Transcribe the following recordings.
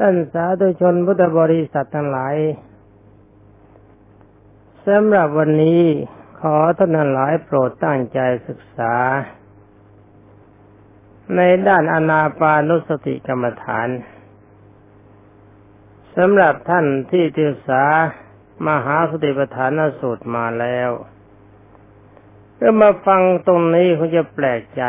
ท่านสาธุชนพุทธบริษัททั้งหลายสำหรับวันนี้ขอท่านทั้งหลายโปรดตั้งใจศึกษา ในด้านอนาปานุสติกรรมฐานสำหรับท่านที่ศึกษามหาสติปัฏฐานสูตรมาแล้วเมื่อมาฟังตรงนี้คงจะแปลกใจ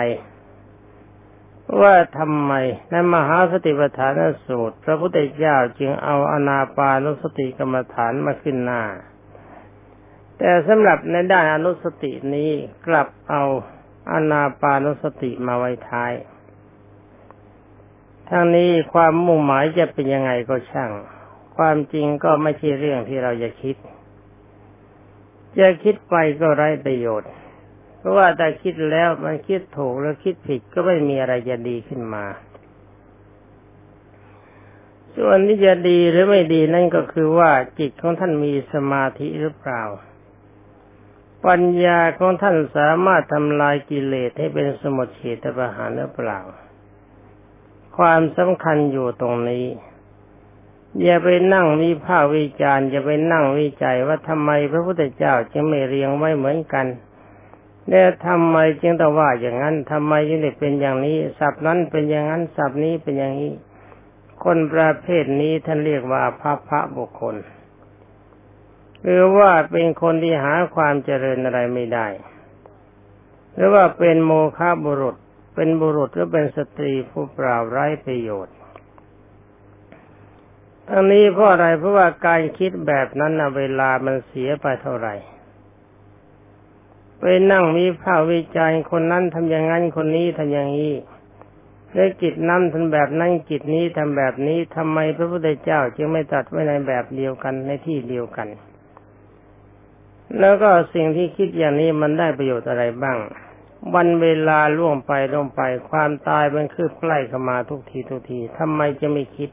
ว่าทำไมในมหาสติปัฏฐานสูตร พระพุทธเจ้าจึงเอาอนาปานุสติกรรมฐานมาขึ้นหน้า แต่สำหรับในด้านอนุสตินี้กลับเอาอนาปานุสติมาไว้ท้ายทั้งนี้ความมุ่งหมายจะเป็นยังไงก็ช่าง ความจริงก็ไม่ใช่เรื่องที่เราจะคิด จะคิดไปก็ไร้ประโยชน์ เพราะว่าแต่คิดแล้วมันคิดถูกแล้วคิดผิดก็ไม่มีอะไรจะดีขึ้นมา ส่วนที่จะดีหรือไม่ดีนั่นก็คือว่าจิตของท่านมีสมาธิหรือเปล่า ปัญญาของท่านสามารถทำลายกิเลสให้เป็นสมุทเฉตประหารหรือเปล่า ความสำคัญอยู่ตรงนี้อย่าไปนั่งวิพากษ์วิจารณ์อย่าไปนั่งวิจัยว่าทำไมพระพุทธเจ้าจึงไม่เรียงไว้เหมือนกัน เนี่ยทำไมจึงต้องว่าอย่างนั้นทำไมจึงได้เป็นอย่างนี้สับนั้นเป็นอย่างนั้นสับนี้เป็นอย่างนี้ คนประเภทนี้ท่านเรียกว่าพระพระบุคคลหรือว่าเป็นคนที่หาความเจริญอะไรไม่ได้ หรือว่าเป็นโมฆะบุรุษ เป็นบุรุษหรือเป็นสตรีผู้เปล่าไร้ประโยชน์ทั้งนี้เพราะอะไรเพราะว่าการคิดแบบนั้นนะเวลามันเสียไปเท่าไหร่ ไปนั่งมีผ้าวิจารคนนั้นทำอย่างนั้นคนนี้ทำอย่างนี้แล้จิตนั้นทำแบบนั้นจิตนี้ทำแบบนี้ทำไมพระพุทธเจ้าจึงไม่ตัดไว้ในแบบเดียวกันในที่เดียวกัน แล้วก็สิ่งที่คิดอย่างนี้มันได้ประโยชน์อะไรบ้าง วันเวลาล่วงไปล่วงไปความตายมันคืบใกล้เข้ามาทุกทีทุกทีทำไมจะไม่คิด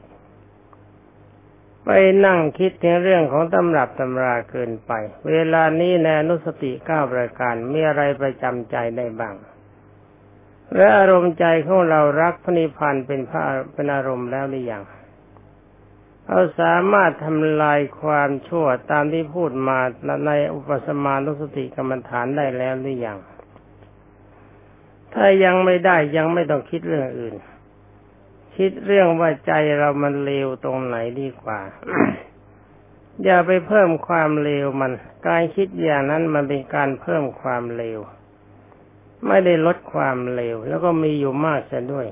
ไปนั่งคิดถึงเรื่องของตำรับตำราเกินไป เวลานี้ในอนุสติเก้าประการมีอะไรประจำใจได้บ้าง และอารมณ์ใจของเรารักพระนิพพานเป็นพระเป็นอารมณ์แล้วหรือยังเราสามารถทำลายความชั่วตามที่พูดมาในอุปสมานุสติกรรมฐานได้แล้วหรือยัง ถ้ายังไม่ได้ยังไม่ต้องคิดเรื่องอื่น คิดเรื่องว่าใจเรามันเลวตรงไหนดีกว่า อย่าไปเพิ่มความเลวมัน การคิดอย่างนั้นมันเป็นการเพิ่มความเลว ไม่ได้ลดความเลว แล้วก็มีอยู่มากเสียด้วย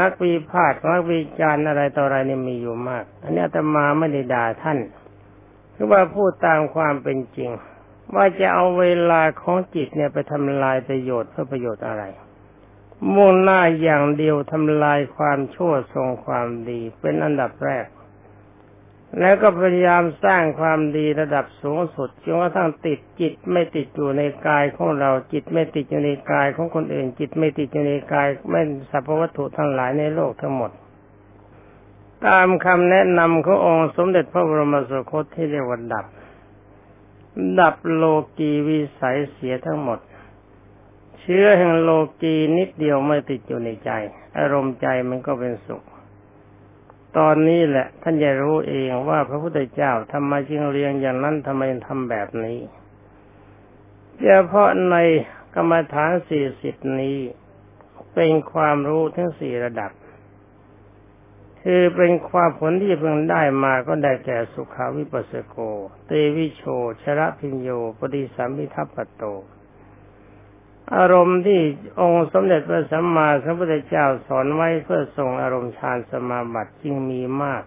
นักวิพากษ์นักวิจารณ์อะไรต่ออะไรนี่มีอยู่มาก อันนี้อาตมาไม่ได้ด่าท่านคือว่าพูดตามความเป็นจริง ว่าจะเอาเวลาของจิตเนี่ยไปทำลายประโยชน์เพื่อประโยชน์อะไร มุ่งหน้าอย่างเดียวทำลายความชั่วทรงความดีเป็นอันดับแรก แล้วก็พยายามสร้างความดีระดับสูงสุดจนกระทั่งติดจิตไม่ติดอยู่ในกายของเราจิตไม่ติดอยู่ในกายของคนอื่น จิตไม่ติดอยู่ในกายไม่สรรพวัตถุทั้งหลายในโลกทั้งหมด ตามคำแนะนำขององค์สมเด็จพระบรมสุคตที่เรียกว่าดับ ดับโลกีวิสัยเสียทั้งหมด เชื้อแห่งโลกีนิดเดียวไม่ติดอยู่ในใจ อารมณ์ใจมันก็เป็นสุข ตอนนี้แหละ ท่านจะรู้เองว่าพระพุทธเจ้าทำไมจึงเรียงอย่างนั้นทำไมทำแบบนี้เฉพาะในกรรมฐานสี่สิบนี้ เป็นความรู้ทั้งสี่ระดับ คือเป็นความผลที่เพิ่งได้มาก็ได้แก่สุขาวิปัสสโก เตวิโช ชระพิญโย ปฏิสัมพิทัพปโต อารมณ์ที่องค์สมเด็จพระสัมมาสัมพุทธเจ้าสอนไว้เพื่อส่งอารมณ์ฌานสมาบัติจึงมีมาก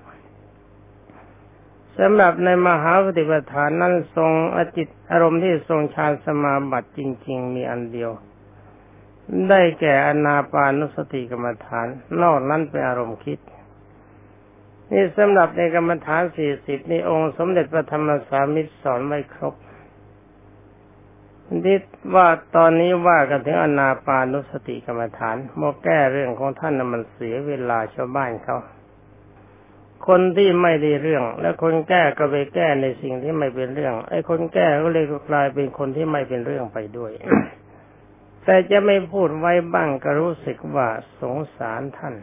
สำหรับในมหาปฏิปทานนั้นทรงอจิตอารมณ์ที่ทรงฌานสมาบัติจริง ๆ มีอันเดียว ได้แก่อนาปานุสติกรรมฐาน นอกนั้นเป็นอารมณ์คิด นี่สำหรับในกรรมฐานสี่สิบนี่องค์สมเด็จพระธรรมสามิตรสอนไว้ครบ นี่ว่าตอนนี้ว่ากันถึงอนาปานุสติกรรมฐานโมแก้เรื่องของท่านนมันเสียเวลาชาวบ้านเขาคนที่ไม่ได้เรื่อง และคนแก้ก็ไปแก้ในสิ่งที่ไม่เป็นเรื่อง ไอ้คนแก้ก็เลยกลายเป็นคนที่ไม่เป็นเรื่องไปด้วย แต่จะไม่พูดไว้บ้างก็รู้สึกว่าสงสารท่าน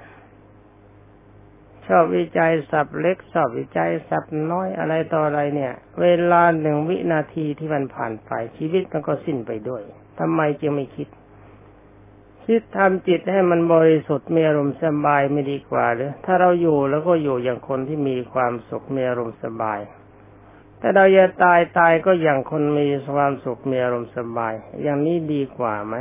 ชอบวิจัยสับเล็กชอบวิจัยสับน้อยอะไรต่ออะไรเนี่ย เวลาหนึ่งวินาทีที่มันผ่านไปชีวิตมันก็สิ้นไปด้วยทำไมจึงไม่คิด คิดทำจิตให้มันบริสุทธิ์มีอารมณ์สบายไม่ดีกว่าหรือถ้าเราอยู่แล้วก็อยู่อย่างคนที่มีความสุขมีอารมณ์สบายถ้าเราจะตายตายก็อย่างคนมีความสุขมีอารมณ์สบาย อย่างนี้ดีกว่าไหม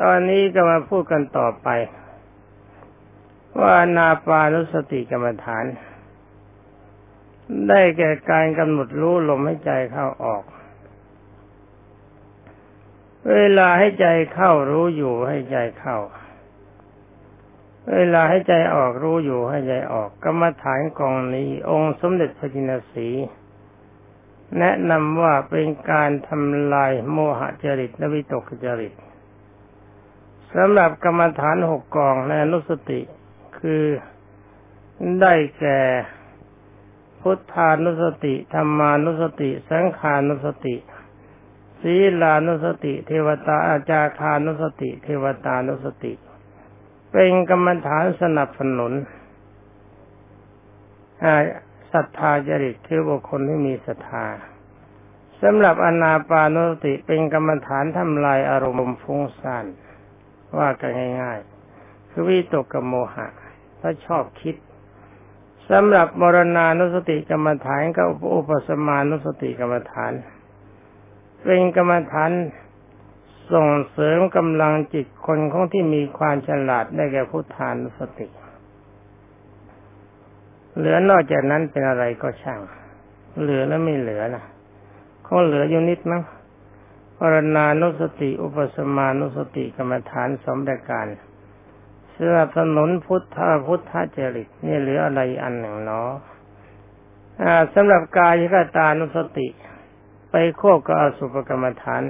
ตอนนี้ก็มาพูดกันต่อไป ว่านาปานุสติกรรมฐาน ได้แก่การกำหนดรู้ลมให้ใจเข้าออก เวลาให้ใจเข้ารู้อยู่ให้ใจเข้า เวลาให้ใจออกรู้อยู่ให้ใจออก กรรมฐานกองนี้องค์สมเด็จพระจินสีแนะนำว่าเป็นการทำลายโมหจริตและวิตกจริตสำหรับกรรมฐานหกกองในอนุสติ คือได้แก่พุทธานุสติธรรมานุสติ สังขานุสติศีลานุสติ เทวตาอาจาคานุสติ เทวตานุสติ เป็นกรรมฐานสนับสนุนศรัทธาจริตคือบุคคลที่มีศรัทธาสำหรับอนาปานุสติเป็นกรรมฐานทำลายอารมณ์ฟุ้งซ่านว่ากันง่ายๆคือวิตกกโมหะ เพราชอบคิดสำหรับมรณานุสติกรรมฐานกับอุปสมานุสติกรรมฐาน เป็นกรรมฐานส่งเสริมกำลังจิตคนของที่มีความฉลาดได้แก่พุทธานุสติ เหลือนอกจากนั้นเป็นอะไรก็ช่าง เหลือแล้วไม่เหลือนะคงเหลืออยู่นิดมั้งปรณานุสติ อุปสมานุสติกรรมฐานสมประการ สนับสนุนพุทธาพุทธจริตนี่เหลืออะไรอันหนึ่งเนาะสำหรับกายกตานุสติ ไปควบกับอสุภกรรมฐาน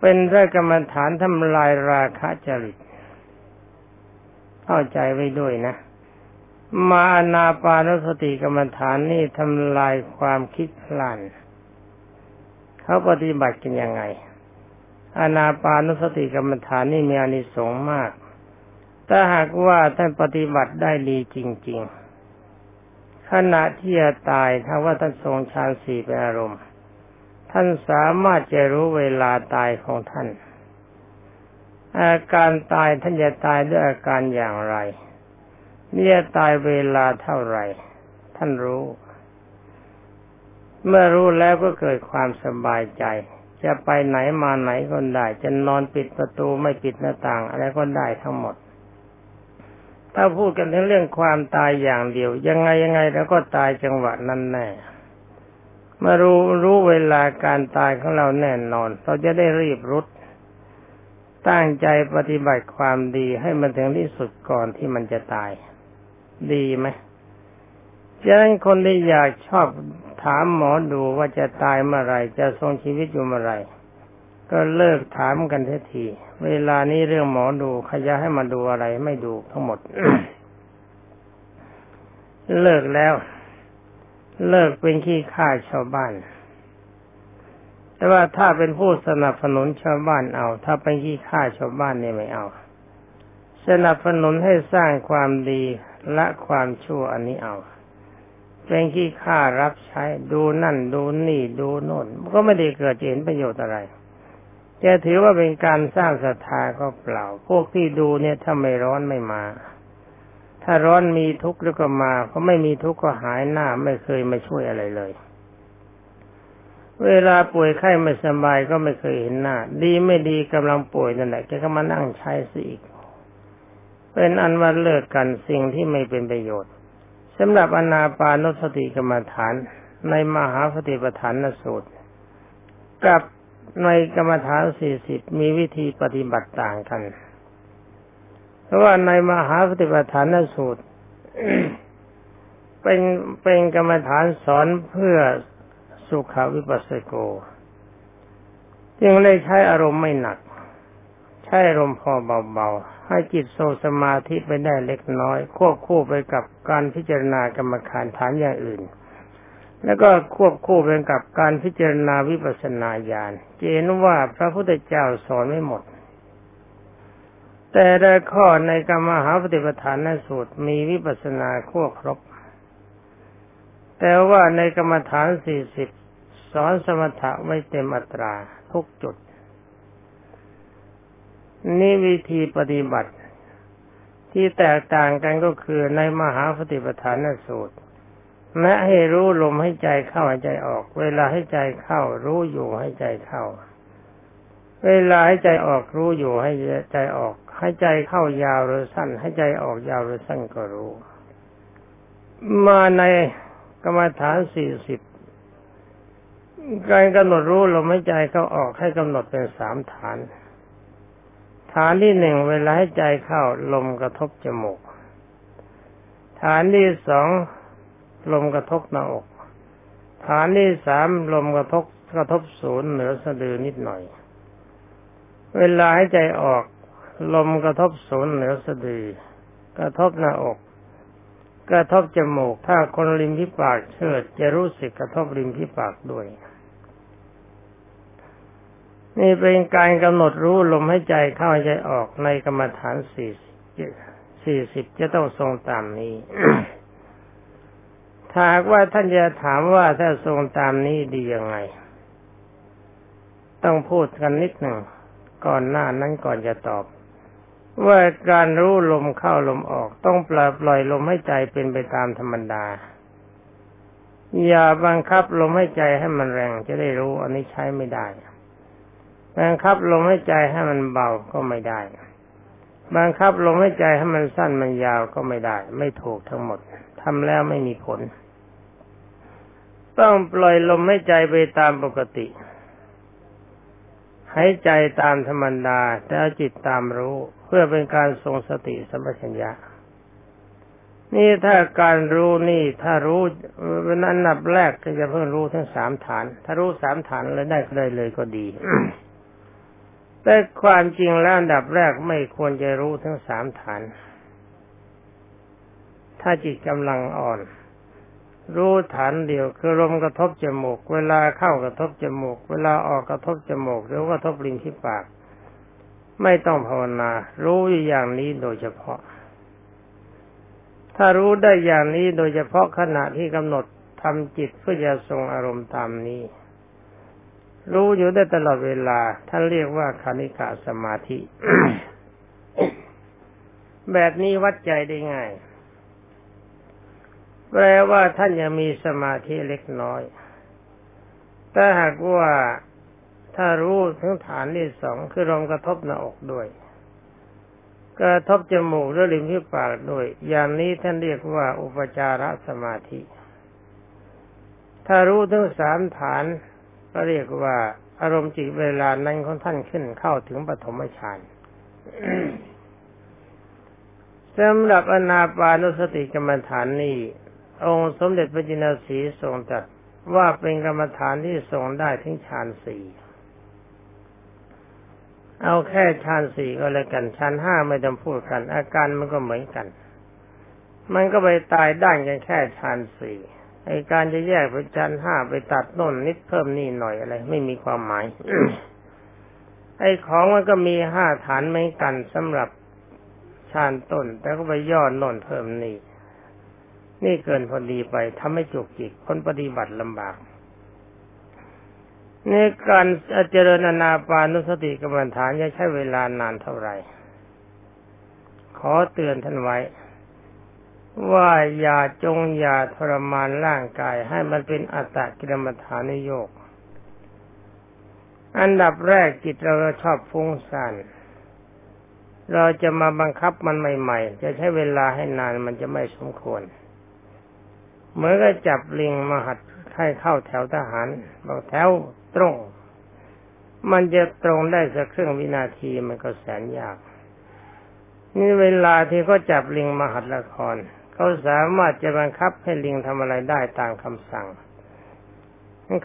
เป็นเรื่องกรรมฐานทำลายราคะจริต เข้าใจไว้ด้วยนะ มานาปานุสติกรรมฐานนี่ทำลายความคิดพลันเขาปฏิบัติกันยังไง อานาปานุสติกรรมฐานนี่มีอานิสงส์มาก ถ้าหากว่าท่านปฏิบัติได้ดีจริง ๆ ขณะที่จะตายถ้าว่าท่านทรงฌานสี่เป็นอารมณ์ ท่านสามารถจะรู้เวลาตายของท่าน อาการตายท่านจะตายด้วยอาการอย่างไรเนี่ยตายเวลาเท่าไหร่ ท่านรู้ เมื่อรู้แล้วก็เกิดความสบายใจจะไปไหนมาไหนก็ได้ จะนอนปิดประตูไม่ปิดหน้าต่าง อะไรก็ได้ทั้งหมด ถ้าพูดกันถึงเรื่องความตายอย่างเดียว ยังไงยังไงแล้วก็ตายจังหวะนั้นแน่มื่อรู้รู้เวลาการตายของเราแน่นอน เราจะได้รีบรุด ตั้งใจปฏิบัติความดีให้มันถึงที่สุดก่อนที่มันจะตาย ดีไหมฉะนั้นคนที่อยากชอบถามหมอดูว่าจะตายเมื่อไรจะทรงชีวิตอยู่เมื่อไร ก็เลิกถามกันทีที เวลานี้เรื่องหมอดูขยะให้มาดูอะไรไม่ดูทั้งหมด เลิกแล้ว เลิกเป็นขี้ข้าชาวบ้าน แต่ว่าถ้าเป็นผู้สนับสนุนชาวบ้านเอา ถ้าเป็นขี้ข้าชาวบ้านเนี่ยไม่เอา สนับสนุนให้สร้างความดีละความชั่วอันนี้เอาเป็นขี้ข้ารับใช้ดูนั่นดูนี่ดูโน่นก็ไม่ได้เกิดเห็นประโยชน์อะไร จะถือว่าเป็นการสร้างศรัทธาก็เปล่า พวกที่ดูเนี่ยถ้าไม่ร้อนไม่มา ถ้าร้อนมีทุกข์แล้วก็มาเพราะไม่มีทุกข์ก็หายหน้าไม่เคยมาช่วยอะไรเลย เวลาป่วยไข้ไม่สบายก็ไม่เคยเห็นหน้า ดีไม่ดีกำลังป่วยนั่นแหละแกก็มานั่งใช้สิอีก เป็นอันว่าเลิกกันสิ่งที่ไม่เป็นประโยชน์สำหรับอนาปานสติกรรมฐานในมหาสติปัฏฐานสูตรกับ ในกรรมฐานสี่สิบมีวิธีปฏิบัติต่างกัน เพราะว่าในมหาสติปัฏฐานสูตร เป็นเป็นกรรมฐานสอนเพื่อสุขวิปัสสโก จึงเลยใช้อารมณ์ไม่หนัก ใช้อารมณ์พอเบาๆ ให้จิตโซสมาธิไปได้เล็กน้อย ควบคู่ไปกับการพิจารณากรรมฐานฐานอย่างอื่น แล้วก็ควบคู่ไปกับการพิจารณาวิปัสสนาญาณเจนว่าพระพุทธเจ้าสอนไม่หมด แต่ละข้อในกรรมหาปฏิปทานในสูตรมีวิปัสสนาควบครบ แต่ว่าในกรรมฐานสี่สิบสอนสมถะไว้เต็มอัตราทุกจุด นี่วิธีปฏิบัติที่แตกต่างกันก็คือในมหาปฏิปทานนสูตร และให้รู้ลมให้ใจเข้าให้ใจออก เวลาให้ใจเข้า รู้อยู่ให้ใจเข้า เวลาให้ใจออกรู้อยู่ให้ใจออก ให้ใจเข้ายาวหรือสั้น ให้ใจออกยาวหรือสั้นก็รู้ มาในกรรมฐานสี่สิบการกำหนดรู้ลมหายใจเข้าออกให้กำหนดเป็นสามฐาน ฐานที่หนึ่งเวลาให้ใจเข้าลมกระทบจมูก ฐานที่สอง ลมกระทบหน้าอก ฐานที่สามลมกระทบกระทบศูนย์เหนือสะดือนิดหน่อย เวลาให้ใจออก ลมกระทบศูนย์เหนือสะดือ กระทบหน้าอก กระทบจมูก ถ้าคนริมที่ปากเชิด จะรู้สึกกระทบริมที่ปากด้วย นี่เป็นการกำหนดรู้ลมให้ใจเข้าใจออกในกรรมฐานสี่สี่สิบจะต้องทรงตามนี้ ถ้าว่าท่านจะถามว่าถ้าทรงตามนี้ดียังไง ต้องพูดกันนิดหนึ่งก่อนหน้านั้นก่อนจะตอบ ว่าการรู้ลมเข้าลมออก ต้องปล่อยปล่อยลมให้ใจเป็นไปตามธรรมดา อย่าบังคับลมให้ใจให้มันแรงจะได้รู้อันนี้ใช้ไม่ได้บังคับลมให้ใจให้มันเบาก็ไม่ได้บังคับลมให้ใจให้มันสั้นมันยาวก็ไม่ได้ ไม่ถูกทั้งหมดทำแล้วไม่มีผล ต้องปล่อยลมให้ใจไปตามปกติให้ใจตามธรรมดาแต่จิตตามรู้เพื่อเป็นการทรงสติสัมปชัญญะ นี่ถ้าการรู้นี่ถ้ารู้เป็นอันดับแรกก็จะเพิ่งรู้ทั้งสามฐาน ถ้ารู้สามฐานแล้วได้ก็ได้เลยก็ดี แต่ความจริงแล้วอันดับแรกไม่ควรจะรู้ทั้งสามฐาน ถ้าจิตกำลังอ่อน รู้ฐานเดียวคือลมกระทบจมูก เวลาเข้ากระทบจมูก เวลาออกกระทบจมูก หรือกระทบลิ้นที่ปาก ไม่ต้องภาวนา รู้อย่างนี้โดยเฉพาะ ถ้ารู้ได้อย่างนี้โดยเฉพาะขณะที่กำหนดทำจิตเพื่อจะทรงอารมณ์ตามนี้ รู้อยู่ได้ตลอดเวลา ท่านเรียกว่าคณิกาสมาธิ แบบนี้วัดใจได้ง่าย แปลว่าท่านยังมีสมาธิเล็กน้อย แต่หากว่าถ้ารู้ถึงฐานที่สองคือลมกระทบหน้าอกด้วย กระทบจมูกและริมที่ปากด้วย อย่างนี้ท่านเรียกว่าอุปจารสมาธิ ถ้ารู้ทั้งสามฐาน ก็เรียกว่าอารมณ์จิตเวลานั้นของท่านขึ้นเข้าถึงปฐมฌานสำหรับอนาปานุสติกรรมฐานนี้ องค์สมเด็จพระจินสีทรงตรัสว่าเป็นกรรมฐานที่ทรงได้ถึงฌานสี่เอาแค่ฌานสี่ก็แล้วกันฌานห้าไม่ต้องพูดกัน อาการมันก็เหมือนกัน มันก็ไปตายด้านกันแค่ฌานสี่ไอการจะแยกไปชั้นห้าไปตัดน่นนิดเพิ่มนี่หน่อยอะไร ไม่มีความหมาย ไอของมันก็มีห้าฐานไม่กันสำหรับชานต้น แต่ก็ไปย่อน่นเพิ่มนี่ นี่เกินพอดีไปทำให้จุกจิกคนปฏิบัติลำบากในการเจริญนาปานุสติกรรมฐานจะใช้เวลานานเท่าไหร่ ขอเตือนท่านไว้ ว่าอย่าจงอย่าทรมานร่างกายให้มันเป็นอัตตกิรมฐานโยก อันดับแรกจิตเราชอบฟุ้งซ่านเราจะมาบังคับมันใหม่ ๆ จะใช้เวลาให้นานมันจะไม่สมควร เหมื่อก็จับลิงมาหัดให้เข้าแถวทหารบอกแถวตรง มันจะตรงได้สักครึ่งวินาทีมันก็แสนยาก นี่เวลาที่เขาจับลิงมาหัดละครเขาสามารถจะบังคับให้ลิงทำอะไรได้ตามคำสั่ง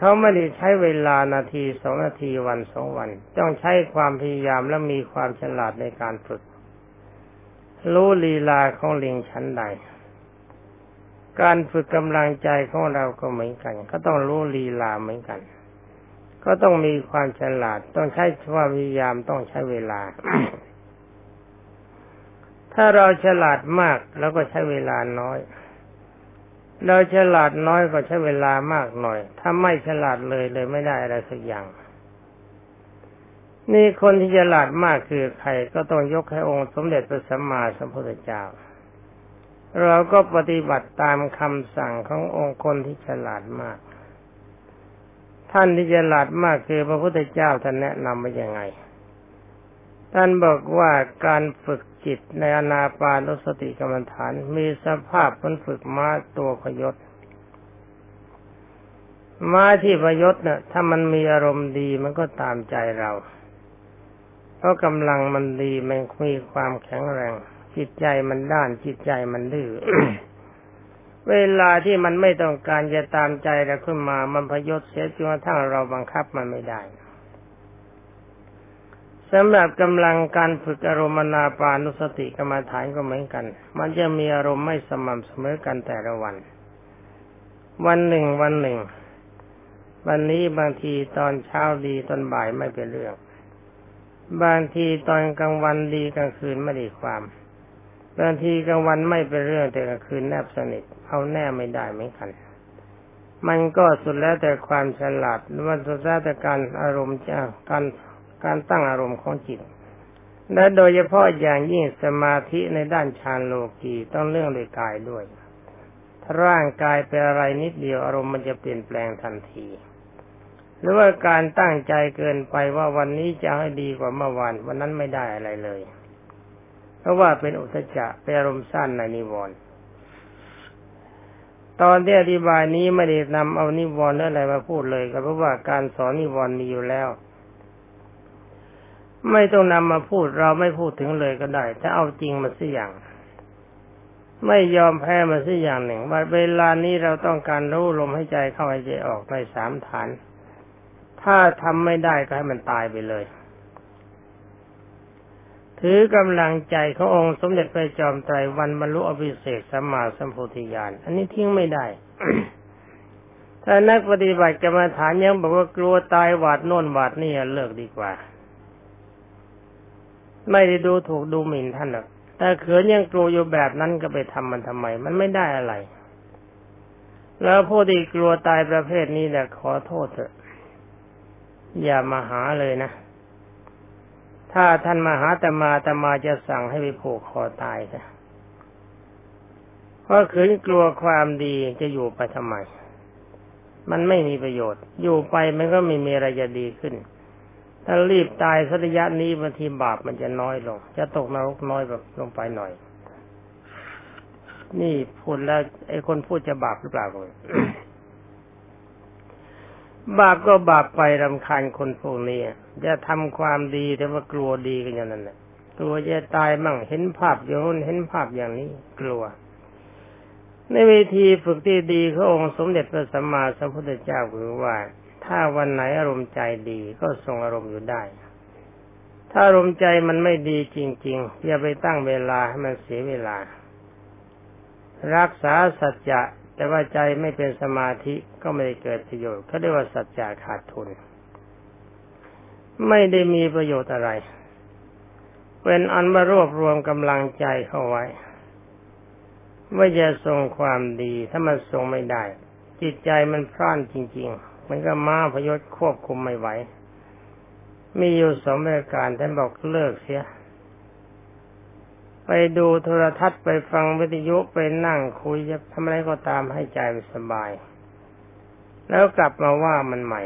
เขาไม่ได้ใช้เวลานาทีสองนาทีวันสองวัน ต้องใช้ความพยายามและมีความฉลาดในการฝึกรู้ลีลาของลิงชั้นใด การฝึกกำลังใจของเราก็เหมือนกัน ก็ต้องรู้ลีลาเหมือนกัน ก็ต้องมีความฉลาด ต้องใช้ความพยายามต้องใช้เวลา ถ้าเราฉลาดมากเราก็ใช้เวลาน้อย เราฉลาดน้อยก็ใช้เวลามากหน่อย ถ้าไม่ฉลาดเลยเลยไม่ได้อะไรสักอย่างนี่คนที่ฉลาดมากคือใครก็ต้องยกให้องค์สมเด็จพระสัมมาสัมพุทธเจ้า เราก็ปฏิบัติตามคำสั่งขององค์คนที่ฉลาดมาก ท่านที่ฉลาดมากคือพระพุทธเจ้าท่านแนะนำมาอย่างไง ท่านบอกว่าการฝึกจิตในอนาปานุสติกรรมฐาน มีสภาพมันฝึกม้าตัวพยศม้าที่พยศเนี่ยถ้ามันมีอารมณ์ดีมันก็ตามใจเรา เพราะกำลังมันดีมันมีความแข็งแรง จิตใจมันด้านจิตใจมันดื้อเวลาที่มันไม่ต้องการจะตามใจเราขึ้นมา มันพยศเสียจนกระทั่งเราบังคับมันไม่ได้สำหรับกำลังการฝึกอารมณ์นาปานุสติกรรมฐานก็เหมือนกัน มันจะมีอารมณ์ไม่สม่ำเสมอกันแต่ละวัน วันหนึ่งวันหนึ่ง วันนี้บางทีตอนเช้าดีตอนบ่ายไม่เป็นเรื่อง บางทีตอนกลางวันดีกลางคืนไม่ได้ความ บางทีกลางวันไม่เป็นเรื่องแต่กลางคืนแนบสนิทเอาแน่ไม่ได้เหมือนกัน มันก็สุดแล้วแต่ความฉลาดหรือว่าสุดแล้วแต่การอารมณ์จะการการตั้งอารมณ์ของจิต และโดยเฉพาะอย่างยิ่งสมาธิในด้านฌานโลกีต้องเรื่องเลยกายด้วยถ้าร่างกายเป็นอะไรนิดเดียวอารมณ์มันจะเปลี่ยนแปลงทันที หรือว่าการตั้งใจเกินไปว่าวันนี้จะให้ดีกว่าเมื่อวานวันนั้นไม่ได้อะไรเลย เพราะว่าเป็นอุทจจะเป็นอารมณ์สั้นในนิวรณ์ตอนที่อธิบายนี้ไม่ได้นำเอานิวรณ์อะไรมาพูดเลยก็เพราะว่าการสอนนิวรณ์มีอยู่แล้ว ไม่ต้องนำมาพูดเราไม่พูดถึงเลยก็ได้ถ้าเอาจริงมาสิอย่าง ไม่ยอมแพ้มาสิอย่างหนึ่ง ว่าเวลานี้เราต้องการรู้ลมให้ใจเข้าให้ใจออกในสามฐาน ถ้าทำไม่ได้ก็ให้มันตายไปเลย ถือกำลังใจขององค์สมเด็จพระจอมไตรวันบรรลุอภิเศษสัมมาสัมโพธิญาณอันนี้ทิ้งไม่ได้ ถ้านักปฏิบัติกรรมฐานยังบอกว่ากลัวตายหวาดโน่นหวาดนี่เลิกดีกว่า ไม่ได้ดูถูกดูหมิ่นท่านหรอกแต่เขินยังกลัวอยู่แบบนั้นก็ไปทำมันทำไม มันไม่ได้อะไร แล้วผู้ที่กลัวตายประเภทนี้แหละขอโทษเถอะ อย่ามาหาเลยนะ ถ้าท่านมาหาตมาตมาจะสั่งให้ไปผูกคอตายนะเพราะขืนกลัวความดีจะอยู่ไปทำไม มันไม่มีประโยชน์ อยู่ไปมันก็ไม่มีอะไรจะดีขึ้น ถ้ารีบตายสัตยะนี้บางทีบาปมันจะน้อยลง จะตกนรกน้อยแบบลงไปหน่อย นี่พูดแล้วไอ้คนพูดจะบาปหรือเปล่าเลย บาปก็บาปไปรำคาญคนพวกนี้จะทำความดีแต่ว่ากลัวดีกันอย่างนั้นแหละกลัวจะตายมั่งเห็นภาพอย่างนู้นเห็นภาพอย่างนี้กลัว ในวิธีฝึกที่ดีขององค์สมเด็จพระสัมมาสัมพุทธเจ้าคือว่า ถ้าวันไหนอารมณ์ใจดีก็ทรงอารมณ์อยู่ได้ ถ้าอารมณ์ใจมันไม่ดีจริง ๆ อย่าไปตั้งเวลาให้มันเสียเวลา รักษาสัจจะ แต่ว่าใจไม่เป็นสมาธิก็ไม่ได้เกิดประโยชน์เขาเรียกว่าสัจจะขาดทุน ไม่ได้มีประโยชน์อะไร เป็นอันมารวบรวมกำลังใจเข้าไว้ว่าจะทรงความดีถ้ามันทรงไม่ได้ จิตใจมันพร่านจริง ๆ มันก็ม้าพยศควบคุมไม่ไหว มีอยู่สองประการท่านบอกเลิกเสีย ไปดูโทรทัศน์ไปฟังวิทยุไปนั่งคุยจะทำอะไรก็ตามให้ใจสบาย แล้วกลับมาว่ามันใหม่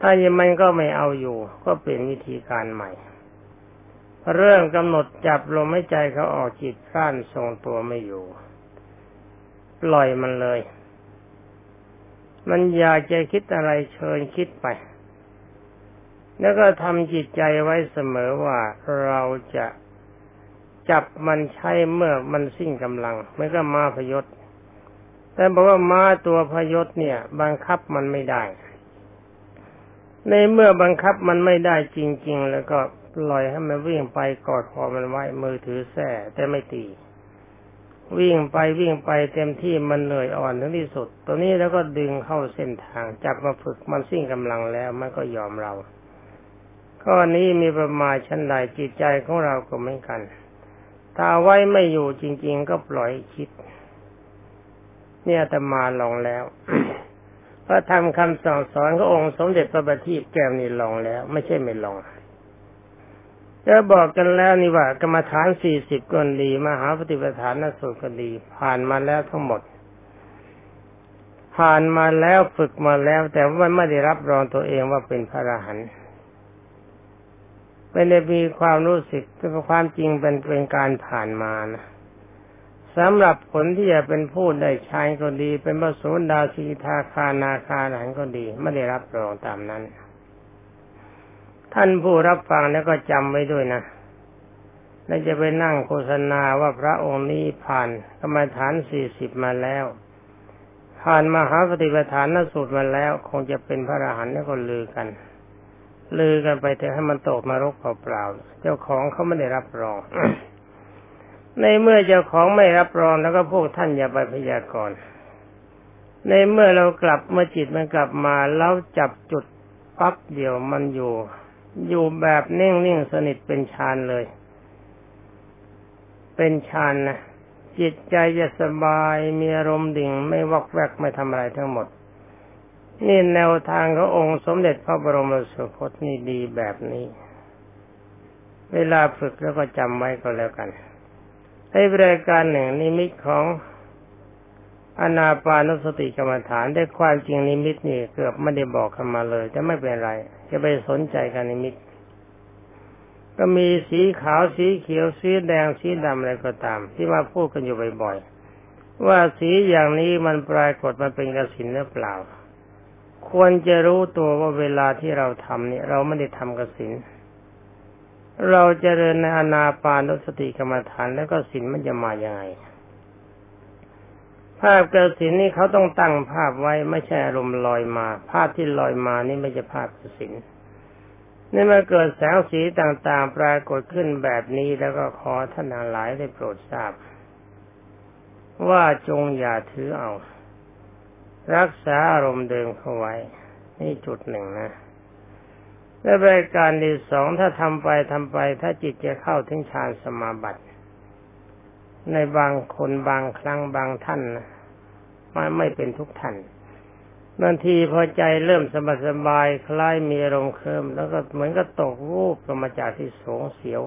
ถ้ายังมันก็ไม่เอาอยู่ ก็เปลี่ยนวิธีการใหม่ เริ่มกำหนดจับลมให้ใจเขาออกจิตกล้านทรงตัวไม่อยู่ ปล่อยมันเลย มันอยากจะคิดอะไรเชิญคิดไปแล้วก็ทำจิตใจไว้เสมอว่าเราจะ จับมันใช้เมื่อมันสิ้นกำลังไม่ก็มาพยศ แต่บอกว่าม้าตัวพยศเนี่ย บังคับมันไม่ได้ ในเมื่อบังคับมันไม่ได้จริง ๆ แล้วก็ปล่อยให้มันวิ่งไปกอดคอมันไว้มือถือแส้แต่ไม่ตีวิ่งไปวิ่งไปเต็มที่มันเหนื่อยอ่อนถึงที่สุด ตัวนี้แล้วก็ดึงเข้าเส้นทาง จับมาฝึกมันสิ้นกำลังแล้วมันก็ยอมเราข้อนี้มีประมาณชั้นใดจิตใจของเราก็เหมือนกัน ถ้าไว้ไม่อยู่จริง ๆ ก็ปล่อยคิด เนี่ยแต่มาลองแล้วพระธรรมคำสั่งสอนขององค์สมเด็จพระบัณฑิตแก้วนี่ลองแล้ว ไม่ใช่ไม่ลองจะบอกกันแล้วนี่ว่ากรรมฐานสี่สิบก็ดีมหาปฏิปทานนสุก็ดี ผ่านมาแล้วทั้งหมด ผ่านมาแล้วฝึกมาแล้ว แต่ว่าไม่ได้รับรองตัวเองว่าเป็นพระอรหันต์ ไม่ได้มีความรู้สึกแต่ความจริงเป็นเป็นการผ่านมานะสำหรับผลที่จะเป็นผู้ได้ชายก็ดี เป็นพระโสดาสีทาคานาคาหลันก็ดี ไม่ได้รับรองตามนั้น ท่านผู้รับฟังแล้วก็จำไว้ด้วยนะและจะไปนั่งโฆษณาว่าพระองค์นี้ผ่านกรรมฐานสี่สิบมาแล้ว ผ่านมหาปฏิปทานนสูตรมาแล้ว คงจะเป็นพระอรหันต์แล้วก็ลือกัน ลือกันไปแต่ให้มันตกมารกเปล่าๆเจ้าของเขาไม่ได้รับรอง ในเมื่อเจ้าของไม่รับรองแล้วก็พวกท่านอย่าไปพยากรณ์ในเมื่อเรากลับเมื่อจิตมันกลับมาแล้วจับจุดปั๊บเดียวมันอยู่ อยู่แบบนิ่งๆสนิทเป็นฌานเลย เป็นฌานนะจิตใจจะสบายมีอารมณ์ดิ่ง ไม่วอกแวกไม่ทำอะไรทั้งหมด นี่แนวทางขององค์สมเด็จพระบรมสุคตนี่ดีแบบนี้ เวลาฝึกแล้วก็จำไว้ก็แล้วกันในรายการหนึ่งนิมิตของอนาปานสติกรรมฐานได้ความจริงนิมิตนี่เกือบไม่ได้บอกกันมาเลยจะไม่เป็นไร จะไปสนใจกับนิมิต ก็มีสีขาวสีเขียวสีแดงสีดำอะไรก็ตาม ที่มาพูดกันอยู่บ่อยๆว่าสีอย่างนี้มันปรากฏมันเป็นกสินหรือเปล่า ควรจะรู้ตัวว่าเวลาที่เราทำเนี่ย เราไม่ได้ทำกสินเราจเจริญในอนาปานุสติกรรมฐานแล้วก็สินมันจะมาอย่างไง ภาพกสินนี่เขาต้องตั้งภาพไว้ไม่ใช่อารมณ์ลอยมา ภาพที่ลอยมานี่ไม่ใช่ภาพกสินนี่มาเกิดแสงสีต่างๆ ปรากฏขึ้นแบบนี้แล้วก็ขอท่านหลายได้โปรดทราบ ว่าจงอย่าถือเอา รักษาอารมณ์เดิมเข้าไว้ นี่จุดหนึ่งนะและรายการที่สองถ้าทำไปทำไป ถ้าจิตจะเข้าถึงฌานสมาบัติ ในบางคนบางครั้งบางท่านนะไม่ไม่เป็นทุกท่านบางทีพอใจเริ่มสบายสบายคล้ายมีอารมณ์เคลิมแล้วก็เหมือนก็ตกรูปลงมาจากที่สงเสียว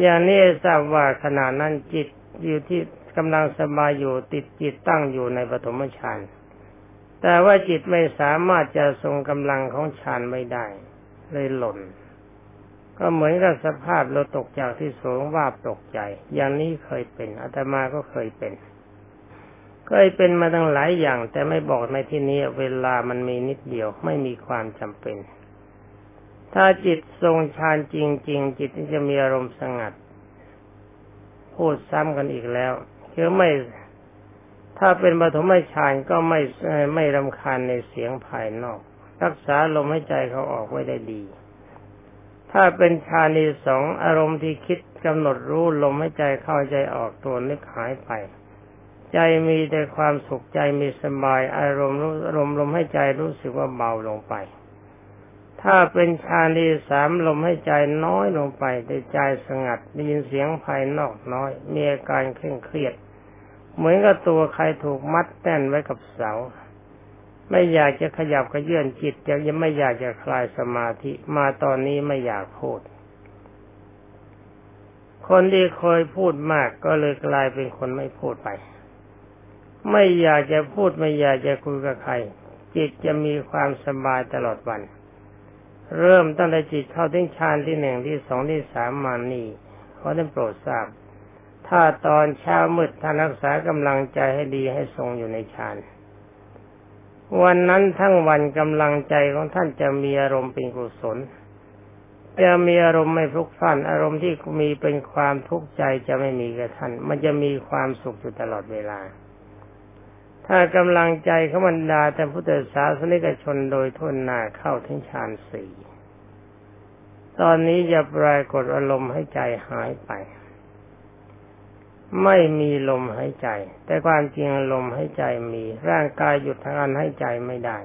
อย่างนี้ทราบว่าขณะนั้นจิตอยู่ที่ กำลังสบายอยู่ติดจิตตั้งอยู่ในปฐมฌานแต่ว่าจิตไม่สามารถจะทรงกำลังของฌานไม่ได้ เลยหล่น ก็เหมือนกับสภาพเราตกจากที่สูงว่าตกใจ อย่างนี้เคยเป็นอาตมาก็เคยเป็น เคยเป็นมาตั้งหลายอย่าง แต่ไม่บอกในที่นี้เวลามันมีนิดเดียวไม่มีความจำเป็น ถ้าจิตทรงฌานจริง ๆ จิตจะมีอารมณ์สงัด พูดซ้ำกันอีกแล้ว คือไม่ ถ้าเป็นปฐมฌานก็ไม่ไม่รำคาญในเสียงภายนอก รักษาลมหายใจเขาออกไว้ได้ดี ถ้าเป็นฌานที่สองอารมณ์ที่คิดกำหนดรู้ลมหายใจเข้าใจออกตัวนึกหายไป ใจมีแต่ความสุขใจมีสบาย อารมณ์รู้อารมณ์ลมหายใจรู้สึกว่าเบาลงไป ถ้าเป็นฌานที่สามลมหายใจน้อยลงไปแต่ใจสงัดได้ยินเสียงภายนอกน้อย มีอาการเคร่งเครียด เหมือนกับตัวใครถูกมัดแน่นไว้กับเสา ไม่อยากจะขยับกระเยื่อนจิตยังไม่อยากจะคลายสมาธิมาตอนนี้ไม่อยากพูด คนที่เคยพูดมากก็เลยกลายเป็นคนไม่พูดไป ไม่อยากจะพูดไม่อยากจะคุยกับใคร จิตจะมีความสบายตลอดวัน เริ่มตั้งแต่จิตเข้าถึงฌานที่หนึ่งที่สองที่สามมานี่ขอท่านโปรดทราบ ถ้าตอนเช้ามืดท่านรักษากำลังใจให้ดีให้ทรงอยู่ในฌานวันนั้นทั้งวันกำลังใจของท่านจะมีอารมณ์เป็นกุศลจะมีอารมณ์ไม่ทุกข์ฟันอารมณ์ที่มีเป็นความทุกข์ใจจะไม่มีกับท่าน มันจะมีความสุขอยู่ตลอดเวลา ถ้ากำลังใจเขาบรรดาแต่พุทธศาสนิกชนโดยทุนหนาเข้าถึงฌานสี่ตอนนี้จะปรากฏอารมณ์ให้ใจหายไป ไม่มีลมหายใจ แต่ความจริงลมหายใจมี ร่างกายหยุดทางการหายใจไม่ได้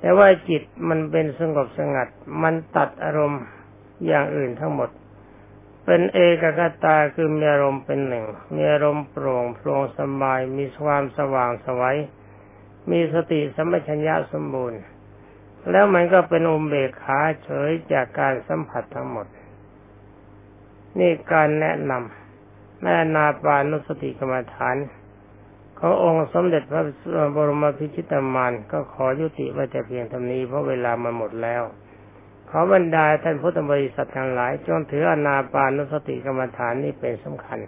แต่ว่าจิตมันเป็นสงบสงัด มันตัดอารมณ์อย่างอื่นทั้งหมด เป็นเอกกตาคือมีอารมณ์เป็นหนึ่ง มีอารมณ์โปร่งโปร่งสบาย มีความสว่างสวัยมีสติสัมปชัญญะสมบูรณ์ แล้วมันก็เป็นอุเบกขาเฉยจากการสัมผัสทั้งหมด นี่การแนะนำแม่นาปานุสติกรรมฐานขององค์สมเด็จพระบรมพิชิตามานก็ขอยุติไว้แต่เพียงเท่านี้เพราะเวลามันหมดแล้ว ขอบรรดาท่านพุทธบริษัททั้งหลาย จงถืออนาปานุสติกรรมฐานนี้เป็นสำคัญ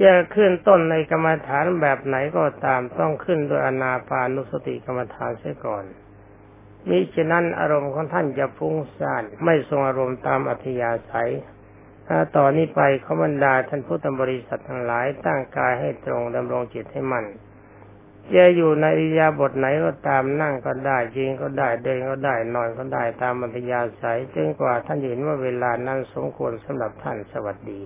อย่าขึ้นต้นในกรรมฐานแบบไหนก็ตามต้องขึ้นโดยอนาปานุสติกรรมฐานเสียก่อนมิฉะนั้นอารมณ์ของท่านจะฟุ้งซ่านไม่ทรงอารมณ์ตามอัธยาศัยถ้าต่อนนี้ไปขบรรดาท่านพุทธบริษัททั้งหลายตั้งกายให้ตรงดำรงจิตให้มั่น จะอยู่ในอิยาบทไหนก็ตามนั่งก็ได้ยืนก็ได้เดินก็ได้นอนก็ได้ตามอัธยาศัยจนกว่าท่านเห็นว่าเวลานั้นสมควรสำหรับท่านสวัสดี